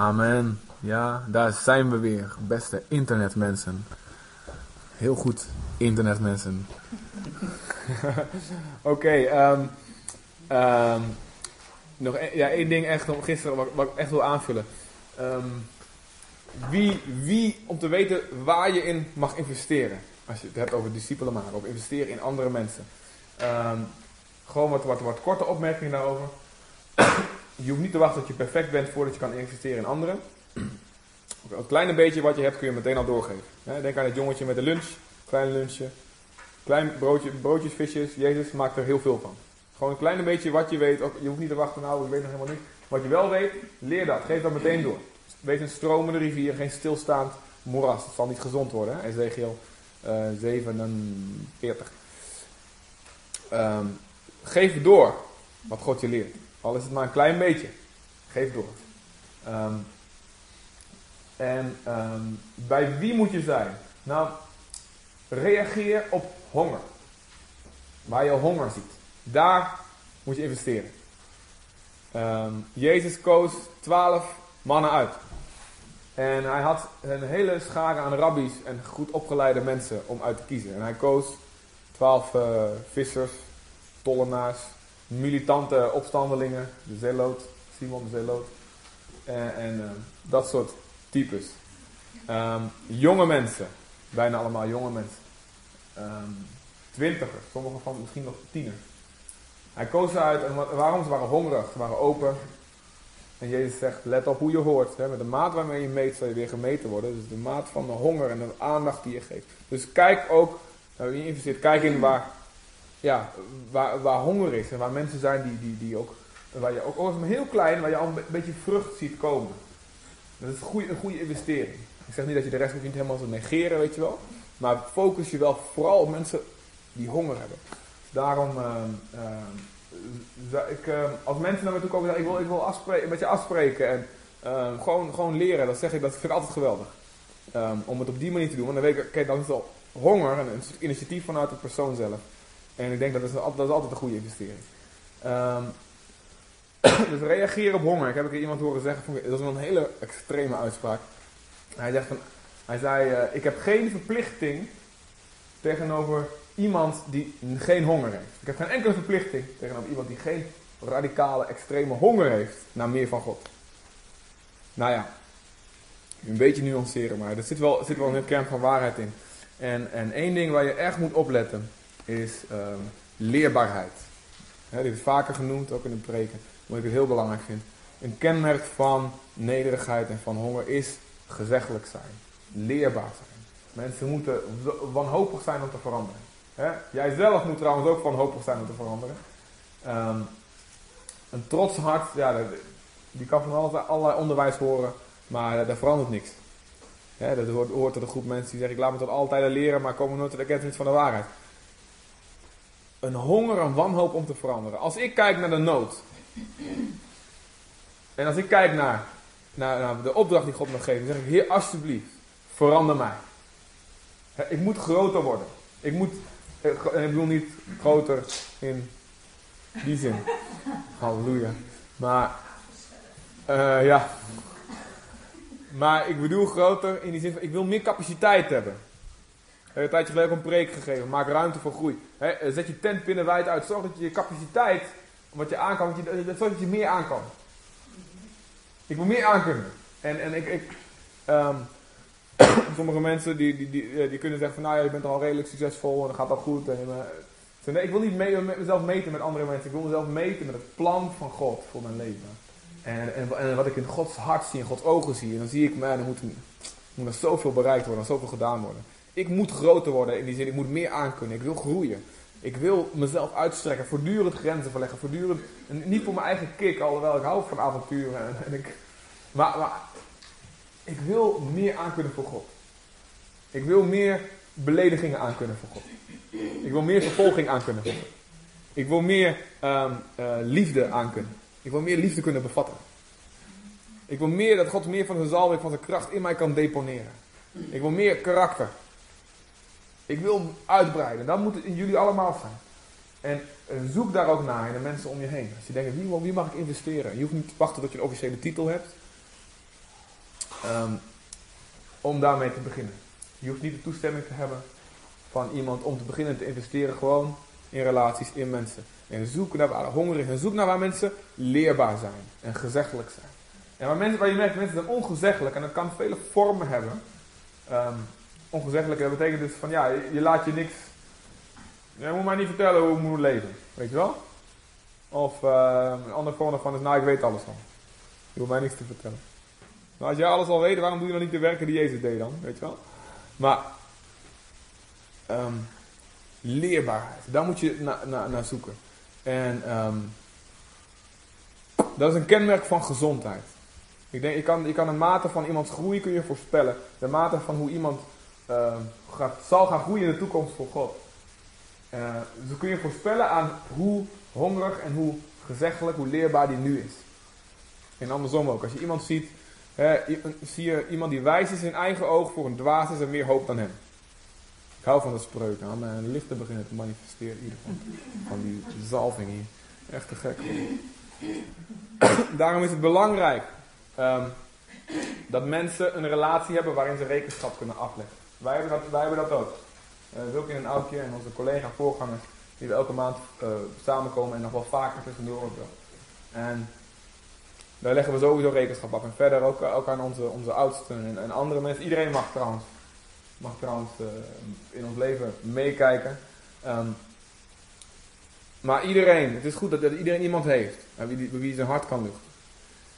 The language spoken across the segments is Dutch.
Amen. Ja, daar zijn we weer, beste internetmensen. Heel goed, internetmensen. Oké, ehm, ehm, nog e- ja, één ding echt nog gisteren wat, wat ik echt wil aanvullen. Ehm, wie, wie, om te weten waar je in mag investeren. Als je het hebt over discipelen maken, of investeren in andere mensen. Gewoon wat, wat, wat korte opmerkingen daarover. Je hoeft niet te wachten tot je perfect bent voordat je kan investeren in anderen. Een kleine beetje wat je hebt kun je meteen al doorgeven. Denk aan het jongetje met de lunch, klein lunchje. Klein broodje, broodjes, visjes. Jezus maakt er heel veel van. Gewoon een klein beetje wat je weet. Je hoeft niet te wachten, nou ik weet nog helemaal niet. Wat je wel weet, leer dat. Geef dat meteen door. Wees een stromende rivier, geen stilstaand moeras. Het zal niet gezond worden. Hè? Ezekiel eh 47. Ehm, geef door wat God je leert. Al is het maar een klein beetje. Geef door. Ehm, en ehm, bij wie moet je zijn? Nou, reageer op honger. Waar je honger ziet. Daar moet je investeren. Ehm, Jezus koos twaalf mannen uit. En hij had een hele schare aan rabbies en goed opgeleide mensen om uit te kiezen. En hij koos twaalf eh, vissers, tollenaars, militante opstandelingen, de zeeloot, Simon de zeeloot. En, en eh, dat soort types. Ehm, jonge mensen, bijna allemaal jonge mensen. Ehm, twintigers, sommigen van misschien nog tieners. Hij koos ze uit en wa- waarom? Ze waren hongerig, ze waren open. En Jezus zegt, let op hoe je hoort. Hè? Met de maat waarmee je meet, zal je weer gemeten worden. Dus de maat van de honger en de aandacht die je geeft. Dus kijk ook, nou, je investeert, kijk in waar, ja, waar, waar honger is. En waar mensen zijn die, die, die ook, waar je ook, ook maar heel klein, waar je al een be- beetje vrucht ziet komen. Dat is een goede, een goede investering. Ik zeg niet dat je de rest hoeft niet helemaal te negeren, weet je wel. Maar focus je wel vooral op mensen die honger hebben. Daarom, ehm, ehm, ik, ehm, als mensen naar me toe komen en zeggen, ik wil, ik wil afspreken, met je afspreken en gewoon, gewoon leren, dat zeg ik, dat vind ik altijd geweldig. Om het op die manier te doen, want dan weet ik, kijk, dan is het al honger en een initiatief vanuit de persoon zelf. En ik denk dat is, dat is altijd een goede investering. Ehm, dus reageer op honger. Ik heb keer iemand horen zeggen, dat is een hele extreme uitspraak. Hij van, hij zei, eh, ik heb geen verplichting tegenover iemand die geen honger heeft. Ik heb geen enkele verplichting tegenover iemand die geen radicale, extreme honger heeft naar meer van God. Nou ja, een beetje nuanceren, maar er zit wel, zit wel een kern van waarheid in. En, en één ding waar je echt moet opletten is ehm, leerbaarheid. Hè, dit is vaker genoemd, ook in de preken, omdat ik het heel belangrijk vind. Een kenmerk van nederigheid en van honger is gezeggelijk zijn, leerbaar zijn. Mensen moeten wanhopig zijn om te veranderen. Hè? Jij zelf moet trouwens ook wanhopig zijn om te veranderen. Ehm, een trots hart, ja, dat- die kan van alles, allerlei onderwijs horen, maar daar verandert niks. Dat hoort, hoort tot een groep mensen die zeggen, ik laat me tot altijd leren, maar komen nooit tot de erkenning van de waarheid. Een honger, een wanhoop om te veranderen. Als ik kijk naar de nood, en als ik kijk naar, naar, de opdracht die God me geeft, dan zeg ik, Heer, alsjeblieft, verander mij. Ik moet groter worden. Ik moet, eh, en ik bedoel niet groter in die zin. Halleluja. Maar, eh, ja. Maar ik bedoel groter in die zin van, ik wil meer capaciteit hebben. Heb een tijdje geleden een preek gegeven. Maak ruimte voor groei. Eh, zet je tent binnenwijd uit. Zorg dat je capaciteit, wat je aan kan, dat zorg dat je meer aan kan. Ik wil meer aankunnen. En, en ik, ik ehm, sommige mensen die, die, die, eh, die kunnen zeggen van nou ja, je bent al redelijk succesvol en dat gaat al goed. Eh, nee, ik wil niet mee, mezelf meten met andere mensen. Ik wil mezelf meten met het plan van God voor mijn leven. En, en, en wat ik in Gods hart zie, in Gods ogen zie. En dan zie ik, man, er moet, moet zoveel bereikt worden, er zoveel gedaan worden. Ik moet groter worden in die zin, ik moet meer aankunnen. Ik wil groeien. Ik wil mezelf uitstrekken, voortdurend grenzen verleggen, voortdurend, en niet voor mijn eigen kick, alhoewel ik hou van avonturen. En, ik, maar, maar ik wil meer aankunnen voor God. Ik wil meer beledigingen aankunnen voor God. Ik wil meer vervolging aankunnen voor God. Ik wil meer ehm, eh, liefde aankunnen. Ik wil meer liefde kunnen bevatten. Ik wil meer dat God meer van zijn zalving, van zijn kracht in mij kan deponeren. Ik wil meer karakter. Ik wil uitbreiden. Dat moet in jullie allemaal zijn. En eh, zoek daar ook naar in de mensen om je heen. Als je denkt, wie, mag ik investeren? Je hoeft niet te wachten tot je een officiële titel hebt. ehm, om daarmee te beginnen. Je hoeft niet de toestemming te hebben van iemand om te beginnen te investeren gewoon in relaties, in mensen. En zoek naar waar hongerig en zoek naar waar mensen leerbaar zijn en gezeggelijk zijn. En waar, mensen, waar je merkt, mensen zijn ongezeggelijk en dat kan vele vormen hebben. Um, ongezeggelijk, dat betekent dus van ja, je, laat je niks. Je moet mij niet vertellen hoe ik moet leven. Weet je wel? Of uh, een andere vorm daarvan is, nou ik weet alles van. Je hoeft mij niks te vertellen. Nou, als jij alles al weet, waarom doe je dan niet de werken die Jezus deed dan? Weet je wel? Maar um, leerbaarheid, daar moet je naar na, naar zoeken. En um, dat is een kenmerk van gezondheid. Ik denk, je kan, je kan een mate van iemands groei kun je voorspellen. De mate van hoe iemand uh, gaat, zal gaan groeien in de toekomst voor God. Uh, dus kun je voorspellen aan hoe hongerig en hoe gezeggelijk, hoe leerbaar die nu is. En andersom ook. Als je iemand ziet, zie je iemand die wijs is in eigen oog voor een dwaas is er meer hoop dan hem. Ik hou van de spreuken. Aan mijn lichten beginnen te manifesteren. In ieder geval. Van die zalving hier. Echt te gek. Daarom is het belangrijk um, dat mensen een relatie hebben waarin ze rekenschap kunnen afleggen. Wij hebben dat, wij hebben dat ook. Uh, Wilkin en Aukje en onze collega-voorgangers, die we elke maand uh, samenkomen en nog wel vaker tussendoor ook En daar leggen we sowieso rekenschap af. En verder ook, ook aan onze, onze oudsten en, andere mensen. Iedereen mag trouwens mag trouwens uh, in ons leven meekijken. Um, maar iedereen, het is goed dat, dat iedereen iemand heeft wie, wie zijn hart kan luchten.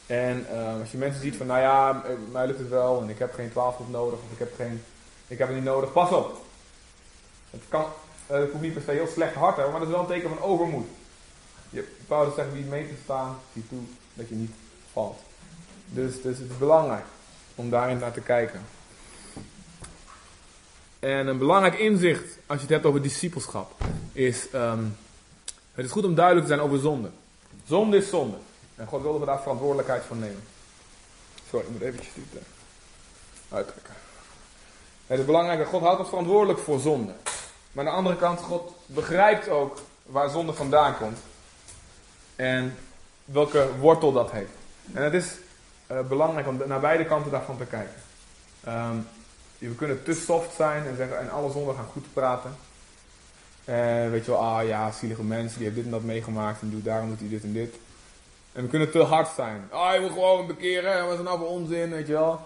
En als je mensen ziet van, nou ja, mij lukt het wel en ik heb geen twaalf nodig of ik heb, geen, ik heb het niet nodig, pas op. Het kan, uh, het hoeft niet per se heel slecht hart hebben, maar dat is wel een teken van overmoed. Je, Paulus zegt, wie mee te staan, zie toe dat je niet valt. Dus, dus het is belangrijk om daarin naar te kijken. En een belangrijk inzicht, als je het hebt over discipelschap, is: um, het is goed om duidelijk te zijn over zonde. Zonde is zonde. En God wilde we daar verantwoordelijkheid voor nemen. Sorry, ik moet eventjes dit uh, uittrekken. Het is belangrijk God houdt ons verantwoordelijk voor zonde. Maar aan de andere kant, God begrijpt ook waar zonde vandaan komt. En welke wortel dat heeft. En het is uh, belangrijk om naar beide kanten daarvan te kijken. Um, we kunnen te soft zijn en, zeggen, en alle zonden gaan goed praten. En weet je wel, ah ja, zielige mensen, die heeft dit en dat meegemaakt en doet, daarom doet hij dit en dit. En we kunnen te hard zijn. Ah, je moet gewoon bekeren, wat is nou voor onzin, weet je wel.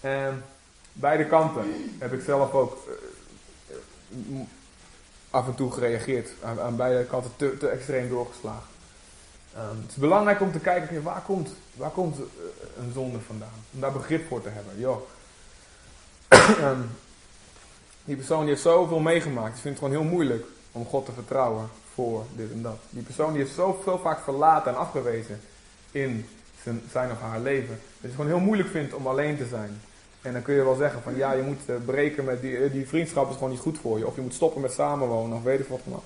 En beide kanten heb ik zelf ook uh, af en toe gereageerd. Aan, aan beide kanten te, te extreem doorgeslagen. Um, het is belangrijk om te kijken, waar komt, waar komt uh, een zonde vandaan? Om daar begrip voor te hebben. Joh, Ehm, die persoon die heeft zoveel meegemaakt. Die vindt het gewoon heel moeilijk om God te vertrouwen voor dit en dat. Die persoon die heeft zoveel vaak verlaten en afgewezen in zijn, zijn of haar leven. Dat het gewoon heel moeilijk vindt om alleen te zijn. En dan kun je wel zeggen van ja, je moet uh, breken met die, die vriendschap is gewoon niet goed voor je. Of je moet stoppen met samenwonen of weet ik wat dan ook.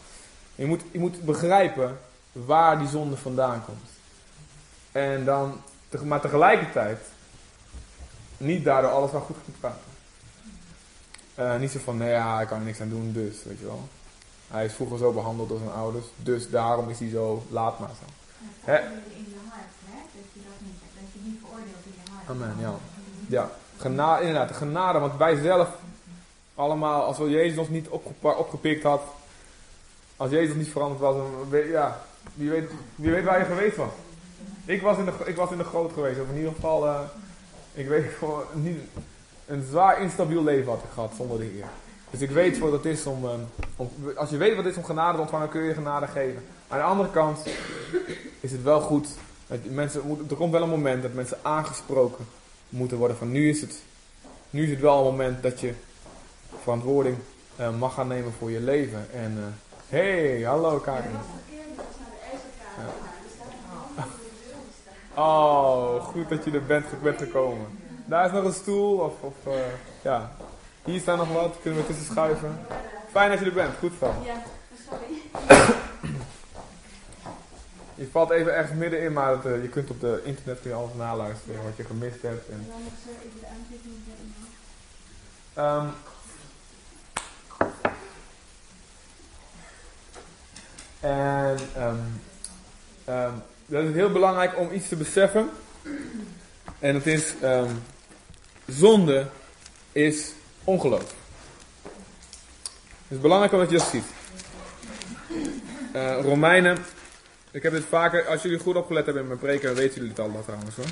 Je moet, je moet begrijpen waar die zonde vandaan komt. En dan, maar tegelijkertijd, niet daardoor alles wel goed gaan praten. Uh, niet zo van, nou ja, ik kan er niks aan doen, dus, weet je wel. Hij is vroeger zo behandeld door zijn ouders, dus daarom is hij zo, laat maar zo. In je hart, hè? Dat je dat niet, dat je niet veroordeelt in je hart. Amen, ja. Ja, genade, inderdaad, genade, want wij zelf, allemaal, als Jezus ons niet opgepikt had, als Jezus niet veranderd was, ja, wie weet, wie weet waar je geweest was. Ik was in de, ik was in de groot geweest, of in ieder geval, uh, ik weet gewoon niet een zwaar instabiel leven had ik gehad zonder de Heer. Dus ik weet wat het is om, om, als je weet wat het is om genade te ontvangen, kun je genade geven. Aan de andere kant is het wel goed, mensen, er komt wel een moment dat mensen aangesproken moeten worden van nu is het, nu is het wel een moment dat je verantwoording uh, mag gaan nemen voor je leven. En uh, hey, hallo Karin. Oh, goed dat je er bent, bent gekomen. Daar is nog een stoel. Of, of uh, ja. Hier staat nog wat. Kunnen we tussen schuiven. Fijn dat je er bent. Goed zo. Ja, sorry. Je valt even ergens middenin, maar het, uh, je kunt op de internet kun je alles naluisteren wat je gemist hebt. En, dan nog even de aantekening um, En um, um, dat is heel belangrijk om iets te beseffen. En het is, zonde is ongeloof. Het is belangrijk omdat je dat ziet. Uh, Romeinen, ik heb dit vaker, als jullie goed opgelet hebben in mijn preken, weten jullie het al trouwens hoor.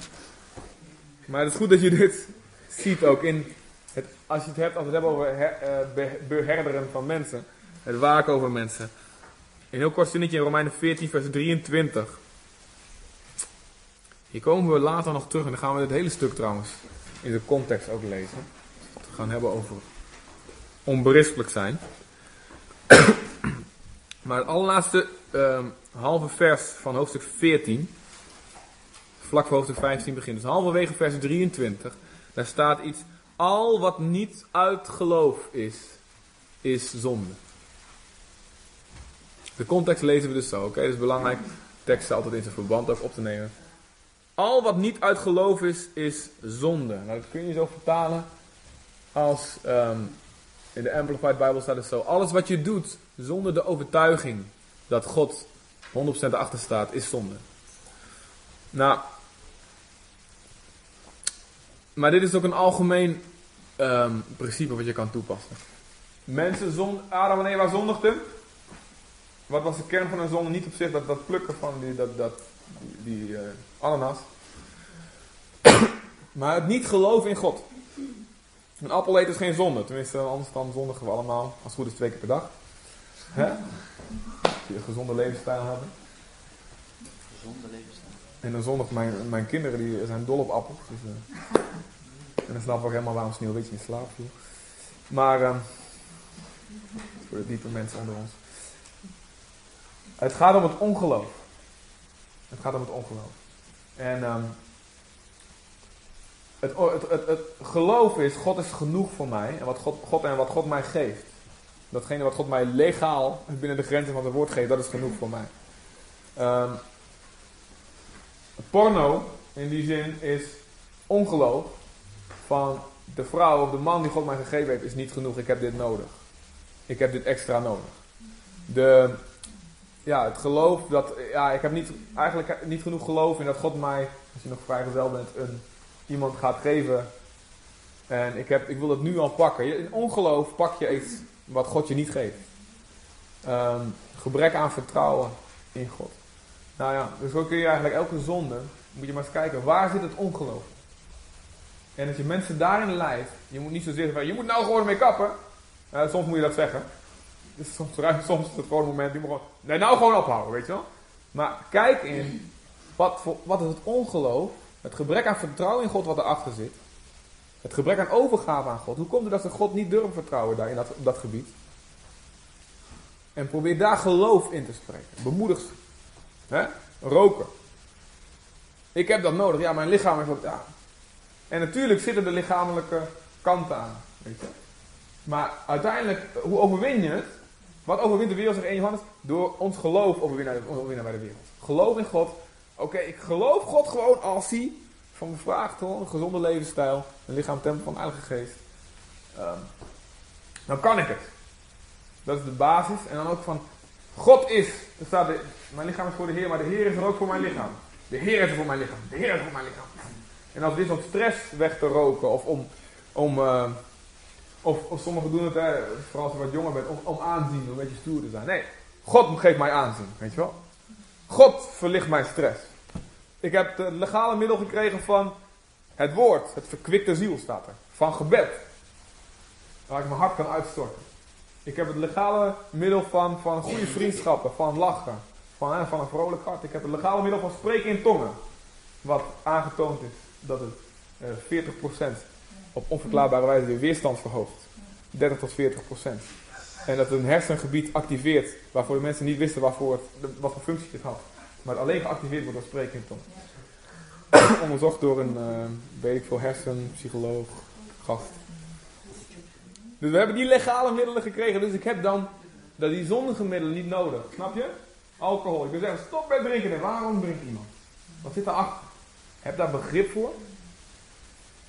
Maar het is goed dat je dit ziet ook in het, als je het hebt, als we het hebben over her, beherderen van mensen, het waken over mensen. Een heel kort zinnetje in Romeinen 14, vers 23. Hier komen we later nog terug en dan gaan we het hele stuk trouwens in de context ook lezen. We gaan hebben over onberispelijk zijn. maar het allerlaatste um, halve vers van hoofdstuk 14, vlak voor hoofdstuk 15 begint. Dus halverwege vers 23, daar staat iets. Al wat niet uit geloof is, is zonde. De context lezen we dus zo, oké? Het is belangrijk teksten altijd in zijn verband ook op te nemen. Al wat niet uit geloof is, is zonde. Nou, dat kun je zo vertalen als um, in de Amplified Bible staat het zo. Alles wat je doet zonder de overtuiging dat God 100% achter staat, is zonde. Nou, maar dit is ook een algemeen um, principe wat je kan toepassen. Mensen zon, Adam en Eva zondigden. Wat was de kern van hun zonde? Niet op zich dat, dat plukken van die, dat, dat, die, uh, ananas. maar het niet geloven in God. Een appel eten is geen zonde. Tenminste, anders dan zondigen we allemaal, als het goed is, twee keer per dag. Je een gezonde levensstijl hebben. Gezonde levensstijl. En dan zondig mijn, mijn kinderen, die zijn dol op appels. Dus, uh, en dan snap ik ook helemaal waarom Sneeuwwitje in slaap viel. Maar, uh, voor de diepe mensen onder ons. Het gaat om het ongeloof. Het gaat om het ongeloof. En um, het, het, het, het, geloof is, God is genoeg voor mij. En wat God, God, en wat God mij geeft. Datgene wat God mij legaal binnen de grenzen van het woord geeft, dat is genoeg voor mij. Um, porno, in die zin, is ongeloof van de vrouw of de man die God mij gegeven heeft, is niet genoeg. Ik heb dit nodig. Ik heb dit extra nodig. De, ja, het geloof dat, ja, ik heb niet, eigenlijk niet genoeg geloof in dat God mij, als je nog vrijgezel bent, een, iemand gaat geven. En ik, heb, ik wil het nu al pakken. In ongeloof pak je iets wat God je niet geeft. Um, gebrek aan vertrouwen in God. Nou ja, dus zo kun je eigenlijk elke zonde, moet je maar eens kijken, waar zit het ongeloof? En als je mensen daarin leidt, je moet niet zo zeggen van, je moet nou gewoon mee kappen. Uh, soms moet je dat zeggen. Dus soms, soms is het gewoon een moment, die moet gewoon, nee, nou gewoon ophouden, weet je wel. Maar kijk in, wat, voor, wat is het ongeloof, het gebrek aan vertrouwen in God wat erachter zit. Het gebrek aan overgave aan God. Hoe komt het dat ze God niet durven vertrouwen daar in dat, op dat gebied? En probeer daar geloof in te spreken. Bemoedig ze. Roken. Ik heb dat nodig. Ja, mijn lichaam heeft dat. Ja. En natuurlijk zitten de lichamelijke kanten aan. Weet je? Maar uiteindelijk, hoe overwin je het? Wat overwint de wereld, zegt 1 Johannes? Door ons geloof overwinnen, overwinnen bij de wereld. Geloof in God. Oké, ik geloof God gewoon als hij van vraagt hoor, een gezonde levensstijl, een lichaam tempel van Heilige Geest. Dan kan ik het. Dat is de basis. En dan ook van, God is, er staat, de, mijn lichaam is voor de Heer, maar de Heer is er ook voor mijn lichaam. De Heer is er voor mijn lichaam. De Heer is er voor mijn lichaam. En als dit om stress weg te roken, of om, om uh, of, of sommigen doen het, hè, vooral als je wat jonger bent, om, om aanzien, om een beetje stoer te zijn. Nee, God geeft mij aanzien, weet je wel. God verlicht mijn stress. Ik heb het legale middel gekregen van het woord, het verkwikte ziel staat er. Van gebed. Waar ik mijn hart kan uitstorten. Ik heb het legale middel van, van goede vriendschappen, van lachen, van, van een vrolijk hart. Ik heb het legale middel van spreken in tongen. Wat aangetoond is dat het eh, 40% op onverklaarbare wijze de weerstand verhoogt. 30 tot 40%. En dat het een hersengebied activeert waarvoor de mensen niet wisten waarvoor wat voor functie het had. Maar het alleen geactiveerd wordt door spreken in tongen. Onderzocht door een, uh, weet ik veel, hersenpsycholoog, gast. Dus we hebben die legale middelen gekregen. Dus ik heb dan dat die zondige middelen niet nodig. Snap je? Alcohol. Ik wil zeggen, stop met drinken. En waarom drinkt iemand? Wat zit daarachter? Heb daar begrip voor.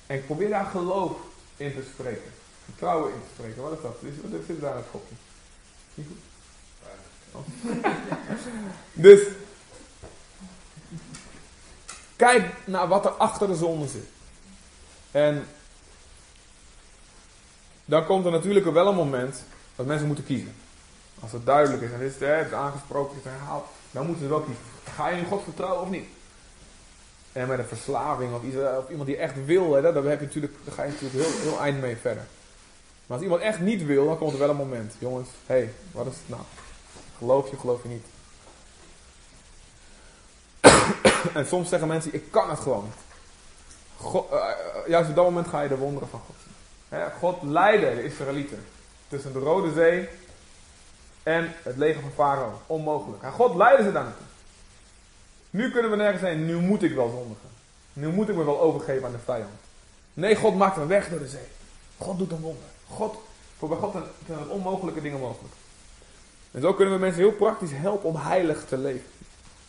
En ik probeer daar geloof in te spreken. Vertrouwen in te spreken. Wat is dat? Wat zit daar het kopje? Niet goed? Oh. dus. Kijk naar wat er achter de zonde zit. En dan komt er natuurlijk wel een moment dat mensen moeten kiezen. Als het duidelijk is en het is, het is aangesproken, het herhaald, dan moeten ze wel kiezen. Ga je in God vertrouwen of niet? En met een verslaving of, of iemand die echt wil, hè, daar, heb je natuurlijk, ga je natuurlijk heel, heel eind mee verder. Maar als iemand echt niet wil, dan komt er wel een moment. Jongens, hé, hey, wat is het nou? Geloof je, geloof je niet? en soms zeggen mensen, ik kan het gewoon niet. God, uh, juist op dat moment ga je de wonderen van God zien. God leidde de Israëlieten tussen de Rode Zee en het leger van Farao. Onmogelijk. En God leidde ze naartoe. Nu kunnen we nergens zijn. Nu moet ik wel zondigen. Nu moet ik me wel overgeven aan de vijand. Nee, God maakt een weg door de zee. God doet een wonder. God, voor bij God zijn onmogelijke dingen mogelijk. En zo kunnen we mensen heel praktisch helpen om heilig te leven.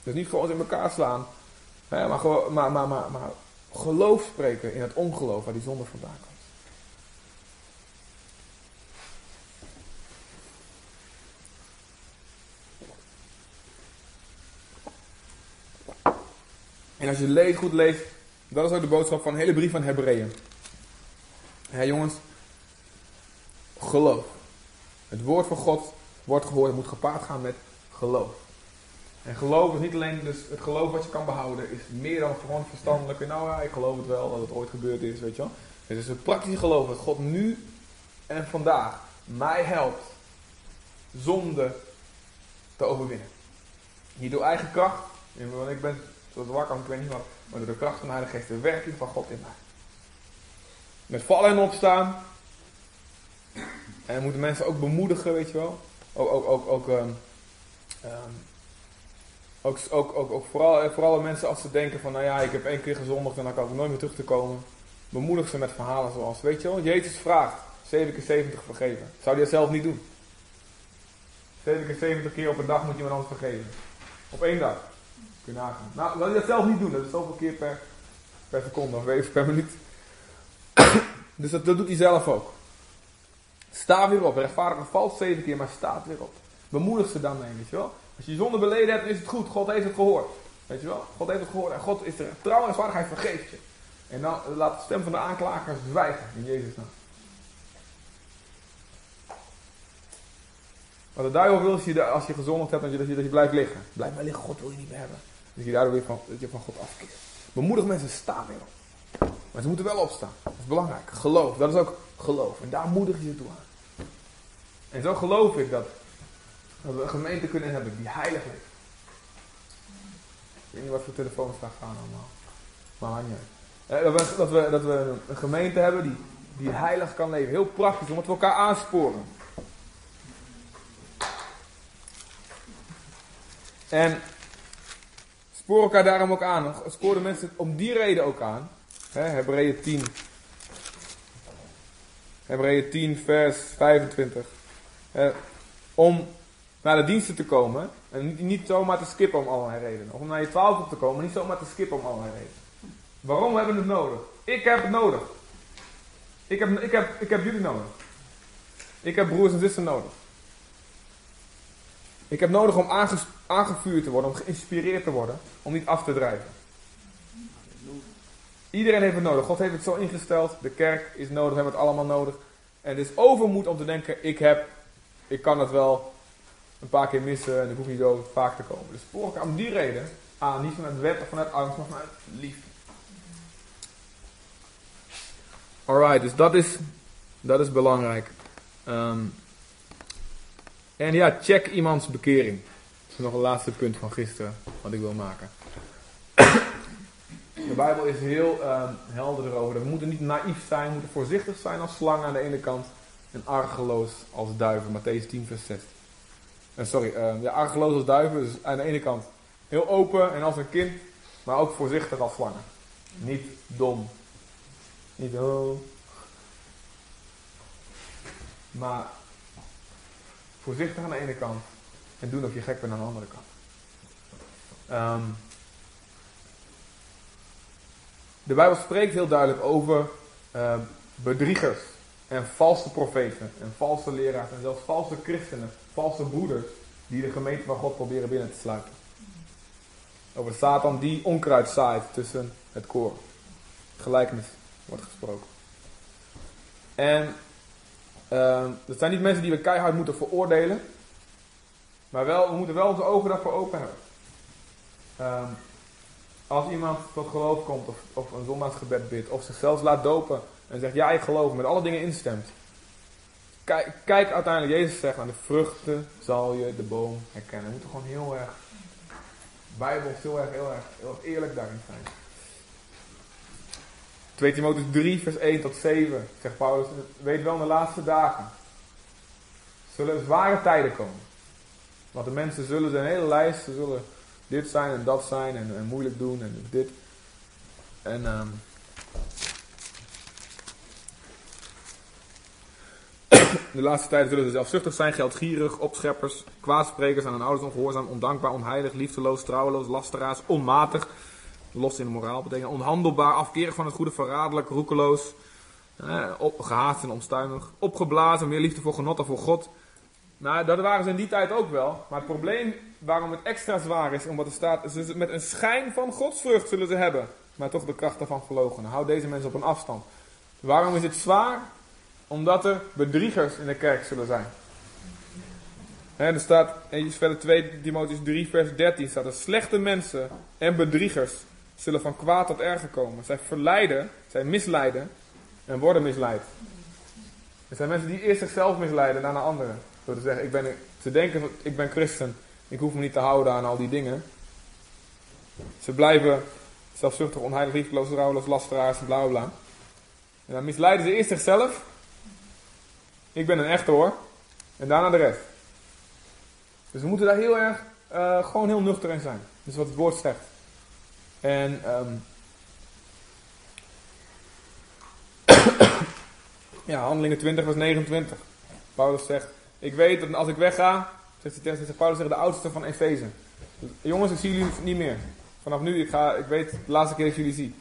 Dus niet gewoon in elkaar slaan. Hè, maar, maar, maar, maar, geloof spreken in het ongeloof waar die zonde vandaan komt. En als je leest, goed leest, dat is ook de boodschap van de hele brief van Hebreeën. Hé jongens, geloof. Het woord van God wordt gehoord, moet gepaard gaan met geloof. En geloof is niet alleen dus het geloof wat je kan behouden, is meer dan gewoon verstandelijk. Nou ja, ik geloof het wel dat het ooit gebeurd is, weet je wel. Het is het praktische geloof dat God nu en vandaag mij helpt zonde te overwinnen. Niet door eigen kracht, want ik ben zoals wakker, ik weet niet wat, maar door de kracht van de Heilige Geest, de werking van God in mij. Met vallen en opstaan. En moeten mensen ook bemoedigen, weet je wel. Ook, ook, ook, ook, um, um, ook, ook, ook, vooral, vooral mensen als ze denken van, nou ja, ik heb één keer gezondigd en dan kan ik nooit meer terug te komen. Bemoedig ze met verhalen zoals, weet je wel, Jezus vraagt, 7 keer 70 vergeven. Zou hij dat zelf niet doen? 7 keer 70 keer op een dag moet je iemand anders vergeven. Op één dag. Kun je. Nou, wil je dat zelf niet doen, dat is zoveel keer per, per seconde of even per minuut. dus dat, doet hij zelf ook. Sta weer op. Rechtvaardige valt zeven keer, maar staat weer op. Bemoedig ze dan mee, weet je wel. Als je zonde beleden hebt, is het goed. God heeft het gehoord. Weet je wel? God heeft het gehoord. En God is er trouw en rechtvaardig, hij vergeeft je. En dan laat de stem van de aanklager zwijgen in Jezus' naam. Wat de wil, je, als je gezondigd hebt, dat je, dat je, blijft liggen. Blijf maar liggen, God wil je niet meer hebben. Dus je daardoor weer van, dat je van God afkeert. Bemoedig mensen, staan weer op. Maar ze moeten wel opstaan. Dat is belangrijk. Geloof, dat is ook geloof. En daar moedig je ze toe aan. En zo geloof ik dat, een gemeente kunnen hebben die heilig leeft. Ik weet niet wat voor telefoons daar gaan allemaal. Maar niet uit. Dat we, dat, we, dat we een gemeente hebben die, die heilig kan leven. Heel praktisch, omdat we elkaar aansporen. En spoor elkaar daarom ook aan. Spoor de mensen om die reden ook aan. Hebreeën 10. Hebreeën 10, vers 25. om naar de diensten te komen. En niet, zomaar te skippen om allerlei redenen. Of om naar je twaalf te komen. Niet zomaar te skippen om allerlei redenen. Waarom hebben we het nodig? Ik heb het nodig. Ik heb, ik heb, ik heb jullie nodig. Ik heb broers en zussen nodig. Ik heb nodig om aangevuurd te worden, om geïnspireerd te worden, om niet af te drijven. Iedereen heeft het nodig. God heeft het zo ingesteld. De kerk is nodig, we hebben het allemaal nodig. En het is overmoed om te denken, ik heb, ik kan het wel een paar keer missen en ik hoef niet zo vaak te komen. Dus voor elkaar om die reden aan, niet vanuit wet of vanuit angst, maar vanuit liefde. Alright, dus dat is, dat is belangrijk. Um, en ja, check iemands bekering. Dat is nog een laatste punt van gisteren wat ik wil maken. De Bijbel is heel uh, helder erover. We moeten niet naïef zijn, we moeten voorzichtig zijn als slang aan de ene kant. En argeloos als duiven. Matthäus 10 vers 6. Uh, sorry, uh, ja, argeloos als duiven. Dus aan de ene kant heel open en als een kind. Maar ook voorzichtig als slangen. Niet dom. Niet oh. Maar voorzichtig aan de ene kant en doen of je gek bent aan de andere kant. Um, de Bijbel spreekt heel duidelijk over uh, bedriegers en valse profeten en valse leraars en zelfs valse christenen, valse broeders die de gemeente van God proberen binnen te sluiten. Over Satan die onkruid zaait tussen het koor. Gelijkenis wordt gesproken. En Ehm, dat zijn niet mensen die we keihard moeten veroordelen. Maar wel, we moeten wel onze ogen daarvoor open hebben. Ehm, als iemand tot geloof komt of, of een zondagsgebed bidt of zichzelf laat dopen en zegt ja ik geloof met alle dingen instemt. Kijk, kijk uiteindelijk, Jezus zegt aan de vruchten zal je de boom herkennen. We moeten gewoon heel erg, Bijbel heel erg, heel erg, heel erg eerlijk daarin zijn. 2 Timotheus 3 vers 1 tot 7 zegt Paulus, weet wel in de laatste dagen zullen zware tijden komen. Want de mensen zullen zijn hele lijst, ze zullen dit zijn en dat zijn en, en moeilijk doen en dit. En um, de laatste tijden zullen ze zelfzuchtig zijn, geldgierig, opscheppers, kwaadsprekers, aan hun ouders ongehoorzaam, ondankbaar, onheilig, liefdeloos, trouweloos, lasteraars, onmatig, los in de moraal betekent, onhandelbaar, afkerig van het goede, verraderlijk, roekeloos, eh, gehaast en onstuimig, opgeblazen, meer liefde voor genot dan voor God. Nou, dat waren ze in die tijd ook wel. Maar het probleem waarom het extra zwaar is, omdat er staat, ze met een schijn van godsvrucht zullen ze hebben. Maar toch de kracht daarvan verlogen. Houd deze mensen op een afstand. Waarom is het zwaar? Omdat er bedriegers in de kerk zullen zijn. Er staat in verder 2 Timotheus 3 vers 13 staat er slechte mensen en bedriegers zullen van kwaad tot erger komen. Zij verleiden, zij misleiden en worden misleid. Er zijn mensen die eerst zichzelf misleiden, daarna anderen. Door te zeggen, ik ben, ze denken, ik ben christen, ik hoef me niet te houden aan al die dingen. Ze blijven zelfzuchtig, onheilig, liefdeloos, rouwloos, lasteraars, bla bla bla. En dan misleiden ze eerst zichzelf. Ik ben een echte hoor. En daarna de rest. Dus we moeten daar heel erg, uh, gewoon heel nuchter in zijn. Is wat het woord zegt. En um, ja, handelingen 20 vers 29. Paulus zegt, ik weet dat als ik wegga, zegt hij tegen Paulus tegen de oudste van Efeze. Jongens, ik zie jullie niet meer. Vanaf nu, ik, ga, ik weet de laatste keer dat jullie zie.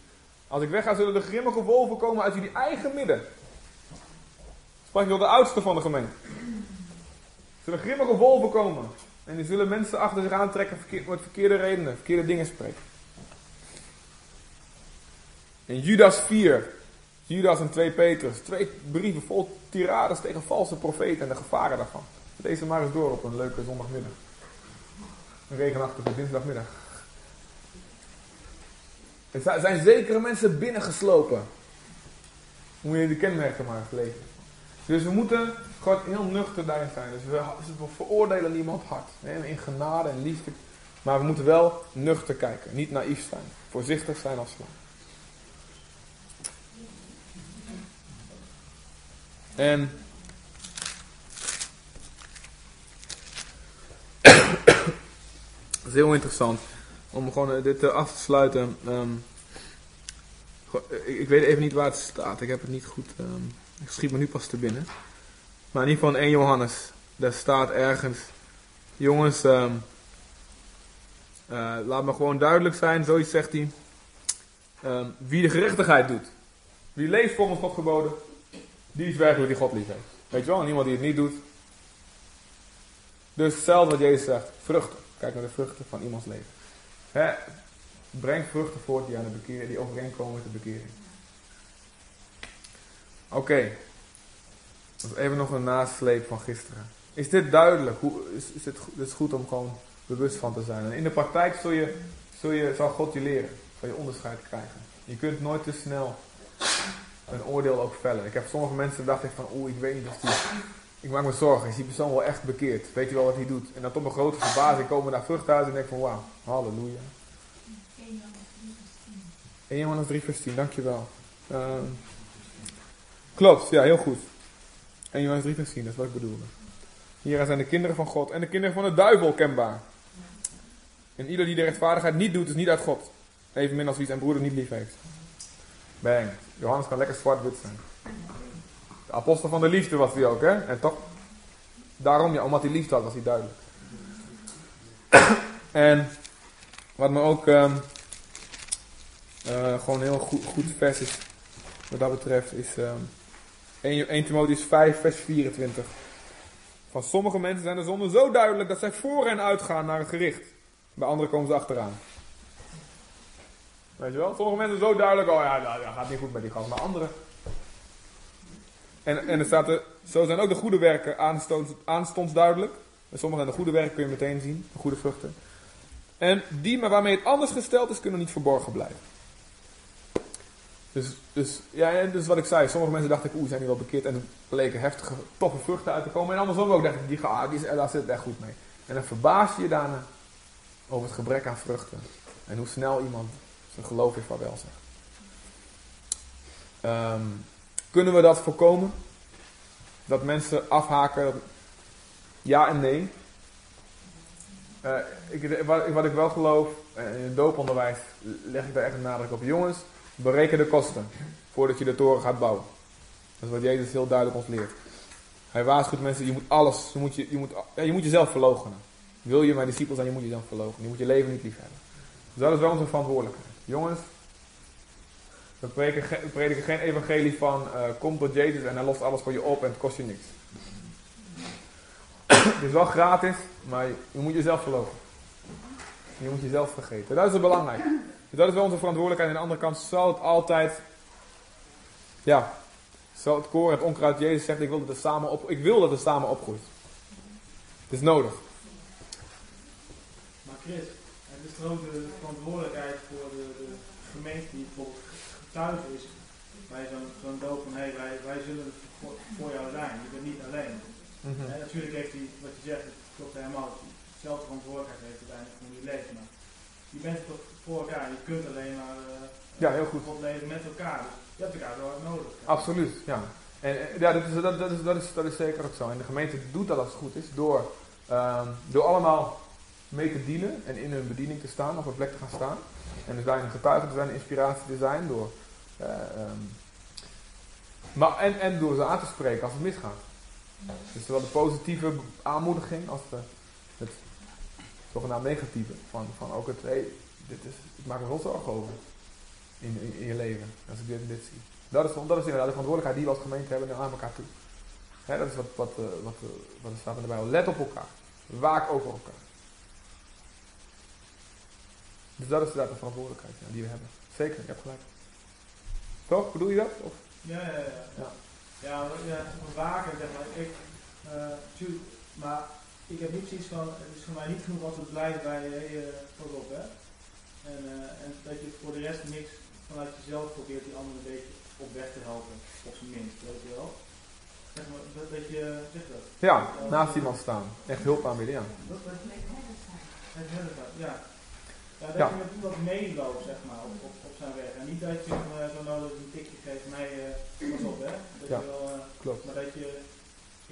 Als ik wegga, zullen er grimmige wolven komen uit jullie eigen midden. Sprak door de oudste van de gemeente. Zullen grimmige wolven komen. En die zullen mensen achter zich aantrekken met verkeerde redenen, verkeerde dingen spreken. In Judas 4, Judas en 2 Petrus, twee brieven vol tirades tegen valse profeten en de gevaren daarvan. Deze maar eens door op een leuke zondagmiddag. Een regenachtige dinsdagmiddag. Er zijn zekere mensen binnengeslopen. Moet je de kenmerken maar eens lezen. Dus we moeten gewoon heel nuchter daarin zijn. Dus we, we veroordelen niemand hard. In genade en liefde. Maar we moeten wel nuchter kijken. Niet naïef zijn. Voorzichtig zijn als slaan. En dat is heel interessant om gewoon dit af te sluiten. Um, ik weet even niet waar het staat. Ik heb het niet goed. Um, ik schiet me nu pas te binnen. Maar in ieder geval in 1 Johannes. Daar staat ergens. Jongens, um, uh, laat me gewoon duidelijk zijn. Zoiets zegt hij. wie de gerechtigheid doet. Wie leeft volgens God geboden. Die is werkelijk die God lief heeft. Weet je wel, en iemand die het niet doet. Dus hetzelfde wat Jezus zegt, vruchten. Kijk naar de vruchten van iemands leven. Hè? Breng vruchten voort die, aan de bekering, die overeenkomen met de bekering. Oké. Okay. Even nog een nasleep van gisteren. Is dit duidelijk? Hoe, is, is het, het is goed om gewoon bewust van te zijn. En in de praktijk zul, je, zul, je, zal God je leren. Zal je onderscheid krijgen. Je kunt nooit te snel een oordeel ook vellen. Ik heb sommige mensen dacht ik van, oeh, ik weet niet of die... Ik maak me zorgen, is die persoon wel echt bekeerd? Weet je wel wat hij doet? En dan tot mijn grote verbazing komen naar vruchthuis en denk van, wauw, halleluja. 1 Johannes 3 vers 10, dankjewel. Uh, klopt, ja, heel goed. 1 Johannes 3 vers 10, dat is wat ik bedoelde. Hier zijn de kinderen van God en de kinderen van de duivel kenbaar. En ieder die de rechtvaardigheid niet doet, is niet uit God. Evenmin als wie zijn broeder niet lief heeft. Bang. Johannes kan lekker zwart-wit zijn. De apostel van de liefde was hij ook, hè? En toch, daarom, ja, omdat hij liefde had, was hij duidelijk. en wat me ook um, uh, gewoon heel goed, goed vers is, wat dat betreft, is um, 1, 1 Timotheus 5, vers 24. Van sommige mensen zijn de zonden zo duidelijk dat zij voor en uitgaan naar het gericht. Bij anderen komen ze achteraan. Weet je wel? Sommige mensen zo duidelijk, oh ja, dat gaat niet goed met die gast. Maar anderen, En, en er staat er, zo zijn ook de goede werken aanstonds, aanstonds duidelijk. En sommige van de goede werken kun je meteen zien, de goede vruchten. En die maar waarmee het anders gesteld is, kunnen niet verborgen blijven. Dus, dus, ja, dus wat ik zei, sommige mensen dachten, oeh, zijn die wel bekeerd. En er bleken heftige, toffe vruchten uit te komen. En andersom ook dacht ik, die, ah, die, daar zit het echt goed mee. En dan verbaas je je daarna over het gebrek aan vruchten. En hoe snel iemand zijn geloof heeft van wel zegt. Ehm, kunnen we dat voorkomen? Dat mensen afhaken? Ja en nee. Uh, ik, wat, wat, ik wel geloof, uh, in het dooponderwijs leg ik daar echt een nadruk op. Jongens, bereken de kosten voordat je de toren gaat bouwen. Dat is wat Jezus heel duidelijk ons leert. Hij waarschuwt mensen, je moet alles, je moet, je, je moet, je moet jezelf verloochenen. Wil je mijn discipel zijn, je moet jezelf verloochenen. Je moet je leven niet lief hebben. Dus dat is wel onze verantwoordelijkheid. Jongens, we prediken, prediken geen evangelie van uh, kom tot Jezus en hij lost alles voor je op en het kost je niks. het is wel gratis, maar je moet jezelf verlopen. Je moet jezelf vergeten. Dat is het belangrijk. Dus dat is wel onze verantwoordelijkheid. En aan de andere kant zal het altijd, ja, zal het koren, het onkruid, Jezus zegt, ik wil dat het samen, op, ik wil dat het samen opgroeit. Het is nodig. Maar Chris, het is de verantwoordelijkheid voor de, de gemeente die bijvoorbeeld getuige is bij zo'n zo'n doop van hé, hey, wij, wij zullen voor, voor jou zijn, je bent niet alleen. Mm -hmm. natuurlijk heeft hij, wat je zegt, het klopt helemaal, dezelfde verantwoordelijkheid heeft uiteindelijk voor je leven. Maar je bent toch voor elkaar, je kunt alleen maar uh, ja, heel goed. Leven met elkaar. Dus je hebt elkaar wel nodig. Absoluut, ja. En ja, dat is, dat, dat, is, dat, is, dat is zeker ook zo. En de gemeente doet dat als het goed is door, um, door allemaal mee te dienen en in hun bediening te staan, op een plek te gaan staan. En dus daarin getuigen te zijn, inspiratie te zijn door uh, um, maar, en, en door ze aan te spreken als het misgaat. Dus zowel de positieve aanmoediging als de, het zogenaamd negatieve. Van, van ook het, hey, dit is, ik maak er wel zorgen over. In, in, in, je leven. Als ik dit en dit zie. Dat is, dat is inderdaad de verantwoordelijkheid die we als gemeente hebben naar elkaar toe. He, dat is wat, wat, uh, wat, uh, wat er staat in de Bijbel. Let op elkaar. Waak over elkaar. Dus dat is inderdaad de verantwoordelijkheid ja, die we hebben. Zeker, je hebt gelijk. Toch? Bedoel je dat? Of? Ja, ja, ja. Ja, ja, ja waken, zeg maar. Ik, uh, maar ik heb niet zoiets van, het is voor mij niet genoeg als het blijft bij je uh, op, hè. En, uh, en dat je voor de rest niks vanuit jezelf probeert die anderen een beetje op weg te helpen, op zijn minst, weet je wel. Zeg maar, dat, dat je, zeg dat. Ja, naast iemand staan. Echt hulp aanbieden, ja. Dat, dat, het helpen, ja. Ja, dat ja. je met iemand meeloopt, zeg maar, op, op, op zijn weg. En niet dat je hem uh, zo nodig een tikje geeft, mij uh, pas op, hè. Dat ja, je wel, uh, klopt. Maar dat je,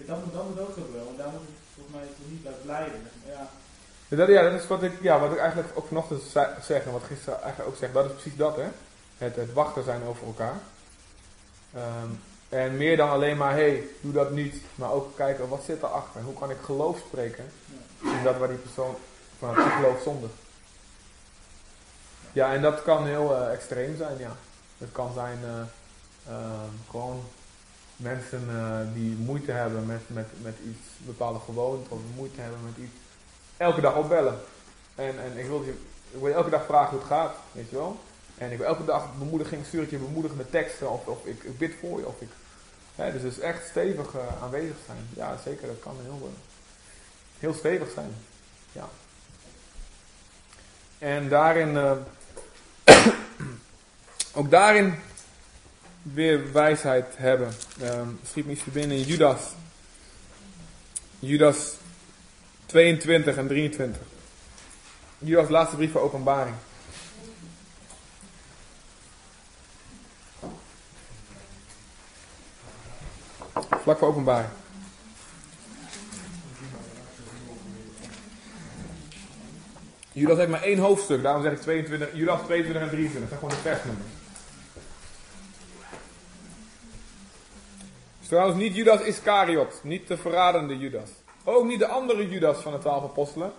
dat, moet, dat moet ook gebeuren, want daar moet het volgens mij toch niet bij blijven. Ja. Dat, ja, dat is wat ik, ja, wat ik eigenlijk ook vanochtend zeg en wat gisteren eigenlijk ook zeg. Dat is precies dat, hè. Het, het wachten zijn over elkaar. Um, en meer dan alleen maar, hé, hey, doe dat niet. Maar ook kijken, wat zit erachter? Hoe kan ik geloof spreken? In dat waar die persoon van het geloof zondigt. Ja, en dat kan heel uh, extreem zijn, ja. Het kan zijn uh, uh, gewoon mensen die moeite hebben met, met, met iets, bepaalde gewoonte, of moeite hebben met iets, elke dag opbellen. En, en ik, wil je, ik wil elke dag vragen hoe het gaat, weet je wel. En ik wil elke dag bemoediging, stuur ik je bemoedigende teksten, of, of ik, ik bid voor je, of ik... Hè, dus, dus echt stevig aanwezig zijn. Ja, zeker, dat kan heel, heel stevig zijn. Ja. En daarin ook daarin weer wijsheid hebben. Um, schiet me iets binnen in Judas. Judas 22 en 23. Judas laatste brief van openbaring. Vlak voor openbaring. Judas heeft maar één hoofdstuk, daarom zeg ik 22, Judas 22 en 23. Dat zijn gewoon de versnummers. Trouwens niet Judas Iscariot, niet de verradende Judas. Ook niet de andere Judas van de twaalf apostelen.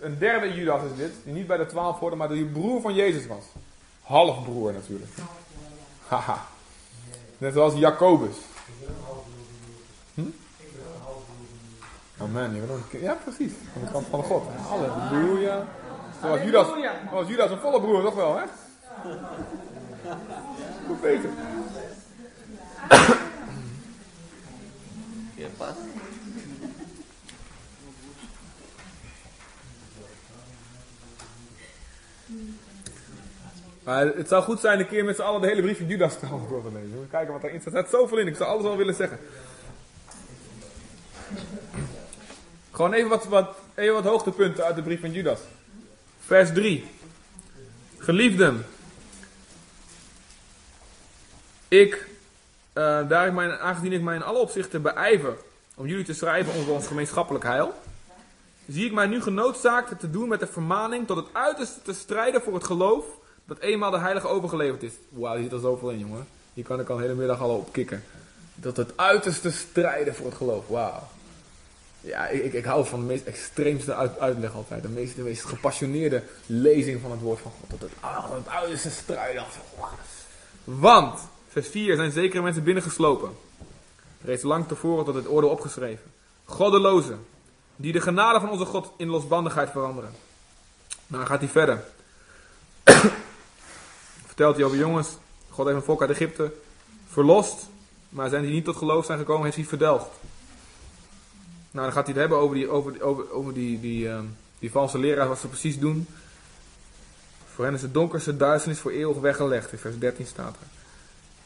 Een derde Judas is dit, die niet bij de twaalf hoorde, maar die broer van Jezus was. Halfbroer natuurlijk. Haha. Net zoals Jacobus. Hm? Amen. Ja, precies. Van de kant van God. Halleluja. Was Judas, was Judas een volle broer, toch wel, hè? Goed beter. Maar het zou goed zijn een keer met z'n allen de hele brief van Judas te door te lezen. Kijken wat erin staat. Er staat zoveel in, ik zou alles wel willen zeggen. Gewoon even wat, wat, even wat hoogtepunten uit de brief van Judas. Vers 3. Geliefden. Ik uh, daar ik mijn, aangezien ik mij in alle opzichten beijver om jullie te schrijven over ons gemeenschappelijk heil, zie ik mij nu genoodzaakt te doen met de vermaning tot het uiterste te strijden voor het geloof dat eenmaal de heilige overgeleverd is. Wauw, hier zit er zoveel in, jongen. Hier kan ik al hele middag al op kikken. Dat het uiterste strijden voor het geloof. Wauw. Ja, ik, ik, hou van de meest extreemste uit, uitleg altijd. De meest, de meest gepassioneerde lezing van het woord van God. Dat het, het uiterste strijden. Want, vers 4, zijn zekere mensen binnengeslopen. Reeds lang tevoren tot het oordeel opgeschreven. Goddelozen, die de genade van onze God in losbandigheid veranderen. Nou, gaat hij verder. Vertelt hij over jongens, God heeft een volk uit Egypte verlost, maar zijn die niet tot geloof zijn gekomen, heeft hij verdelgd. Nou, dan gaat hij het hebben over die, over, over, over die, die, uh, die valse leraars, wat ze precies doen. Voor hen is de donkerste duisternis voor eeuwig weggelegd. In vers 13 staat er.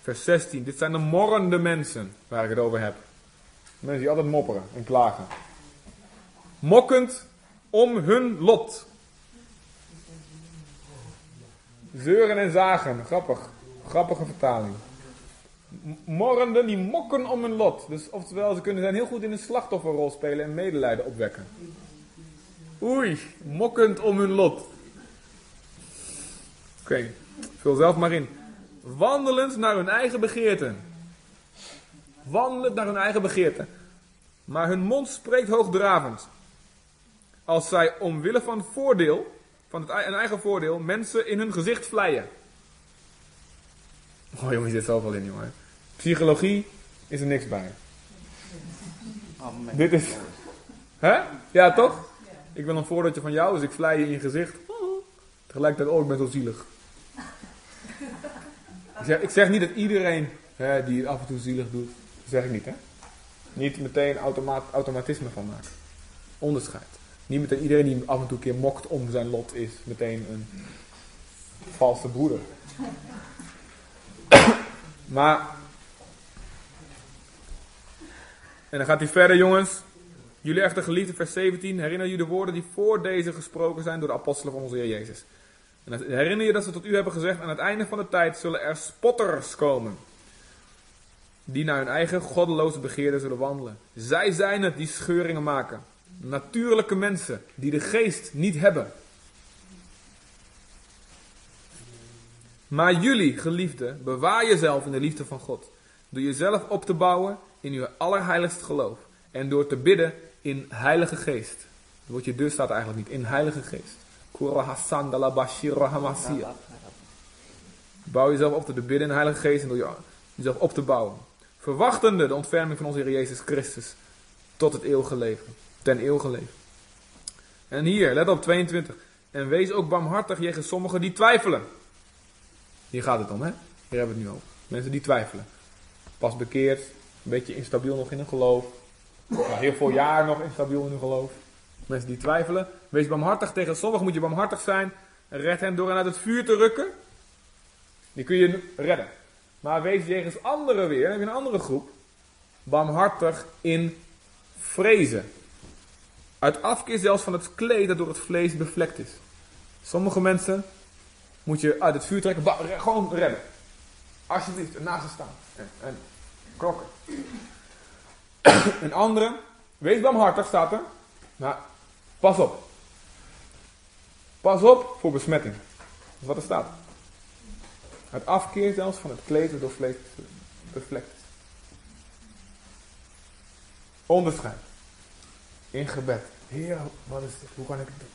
Vers 16. Dit zijn de morrende mensen waar ik het over heb. Mensen die altijd mopperen en klagen. Mokkend om hun lot. Zeuren en zagen. Grappig. Grappige vertaling. Morrenden die mokken om hun lot. Dus oftewel, ze kunnen zijn heel goed in een slachtofferrol spelen en medelijden opwekken. Oei, mokkend om hun lot. Oké, vul zelf maar in. Wandelend naar hun eigen begeerten. Wandelend naar hun eigen begeerten. Maar hun mond spreekt hoogdravend. Als zij omwille van voordeel, van het, een eigen voordeel, mensen in hun gezicht vleien. Oh jongens, er zit zoveel in, jongen. Psychologie is er niks bij. Dit is. Hè? Ja, toch? Ik wil een voordeeltje van jou, dus ik vlei je in je gezicht. Tegelijkertijd, oh, ik ben zo zielig. Ik zeg, niet dat iedereen hè, die het af en toe zielig doet, zeg ik niet, hè? Niet meteen automaat, automatisme van maken. Onderscheid. Niet meteen iedereen die af en toe een keer mokt om zijn lot is, meteen een valse broeder. maar En dan gaat hij verder, jongens. Jullie echte geliefde, vers 17. Herinner je de woorden die voor deze gesproken zijn door de apostelen van onze Heer Jezus. En herinner je dat ze tot u hebben gezegd: aan het einde van de tijd zullen er spotters komen. Die naar hun eigen goddeloze begeerden zullen wandelen. Zij zijn het die scheuringen maken. Natuurlijke mensen die de geest niet hebben. Maar jullie, geliefden, bewaar jezelf in de liefde van God. Door jezelf op te bouwen in uw allerheiligst geloof. En door te bidden in heilige geest. Het woordje dus staat eigenlijk niet. In heilige geest. Bouw jezelf op te bidden in heilige geest en door jezelf op te bouwen. Verwachtende de ontferming van onze Heer Jezus Christus tot het eeuwige leven. Ten eeuwige leven. En hier, let op 22. En wees ook barmhartig jegens sommigen die twijfelen. Hier gaat het om, hè? Hier hebben we het nu over. Mensen die twijfelen. Pas bekeerd, een beetje instabiel nog in een geloof. heel veel jaar nog instabiel in hun geloof. Mensen die twijfelen. Wees barmhartig tegen sommigen moet je barmhartig zijn. Red hen door hen uit het vuur te rukken. Die kun je redden. Maar wees jegens anderen weer, heb je een andere groep. Barmhartig in vrezen. Uit afkeer zelfs van het kleed dat door het vlees bevlekt is. Sommige mensen moet je uit het vuur trekken, gewoon redden. Alsjeblieft, naast ze staan. En, en klokken. Een andere, wees barmhartig staat er. Nou, pas op. Pas op voor besmetting. Dat is wat er staat. Het afkeer zelfs van het kleed door bevlekt is. Onderscheid. In gebed. Heer, wat is dit? Hoe kan ik het doen?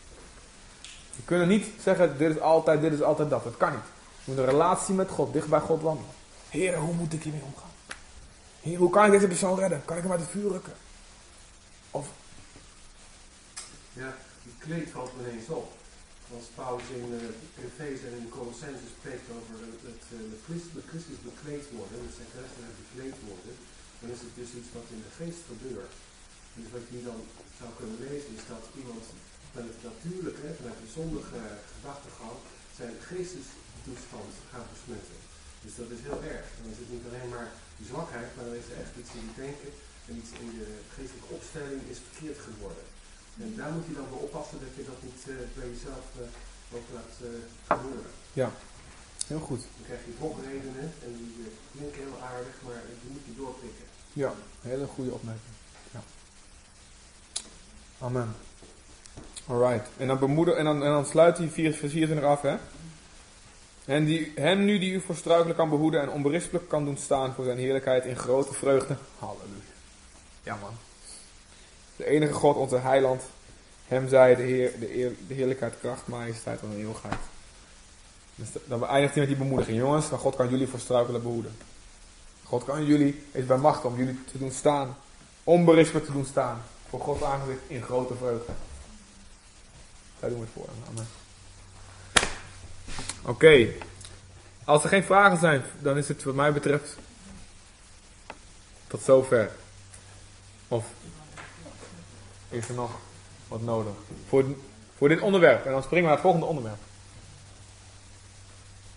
Je kunt niet zeggen, dit is altijd, dit is altijd dat. Dat kan niet. Je moet een relatie met God, dicht bij God wandelen. Heer, hoe moet ik hiermee omgaan? Heer, hoe kan ik deze persoon redden? Kan ik hem uit het vuur rukken? Of... Ja, die kleed valt me ineens op. Als Paulus in uh, Efeze en in Colossense spreekt over het, het, het, Christus, Christus bekleed worden, dat zijn christenen bekleed worden, dan is het dus iets wat in de geest gebeurt. Dus wat je dan zou kunnen lezen is dat iemand met het natuurlijke, met een zondige gedachtegang, zijn geestesdelen toestand gaan besmetten. Dus dat is heel erg. Dan is het niet alleen maar zwakheid, maar dan is er echt iets in je denken en iets in je geestelijke opstelling is verkeerd geworden. En daar moet je dan voor oppassen dat je dat niet uh, bij jezelf uh, ook laat uh, gebeuren. Ja, heel goed. Dan krijg je drogredenen en die klinken heel aardig, maar je moet die doorprikken. Ja, hele goede opmerking. Ja. Amen. Alright. En dan bemoeder, en dan, en dan sluit hij 24 af, hè? En die, hem nu die u voor struikelen kan behoeden en onberispelijk kan doen staan voor zijn heerlijkheid in grote vreugde. Halleluja. Ja man. De enige God, onze heiland. Hem zij de, heer, de, de heerlijkheid, kracht, majesteit en eeuwigheid. Dus dan eindigt hij met die bemoediging. Jongens, dan God kan jullie voor struikelen behoeden. God kan jullie, is bij macht om jullie te doen staan. Onberispelijk te doen staan. Voor Gods aangezicht in grote vreugde. Daar doen we het voor. Amen. Oké. Als er geen vragen zijn, dan is het wat mij betreft tot zover. Of is er nog wat nodig voor, voor dit onderwerp? En dan springen we naar het volgende onderwerp.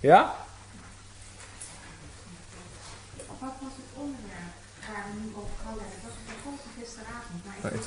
Ja? Wat was het onderwerp waar we nu over hadden? Dat was de gisteravond, maar ik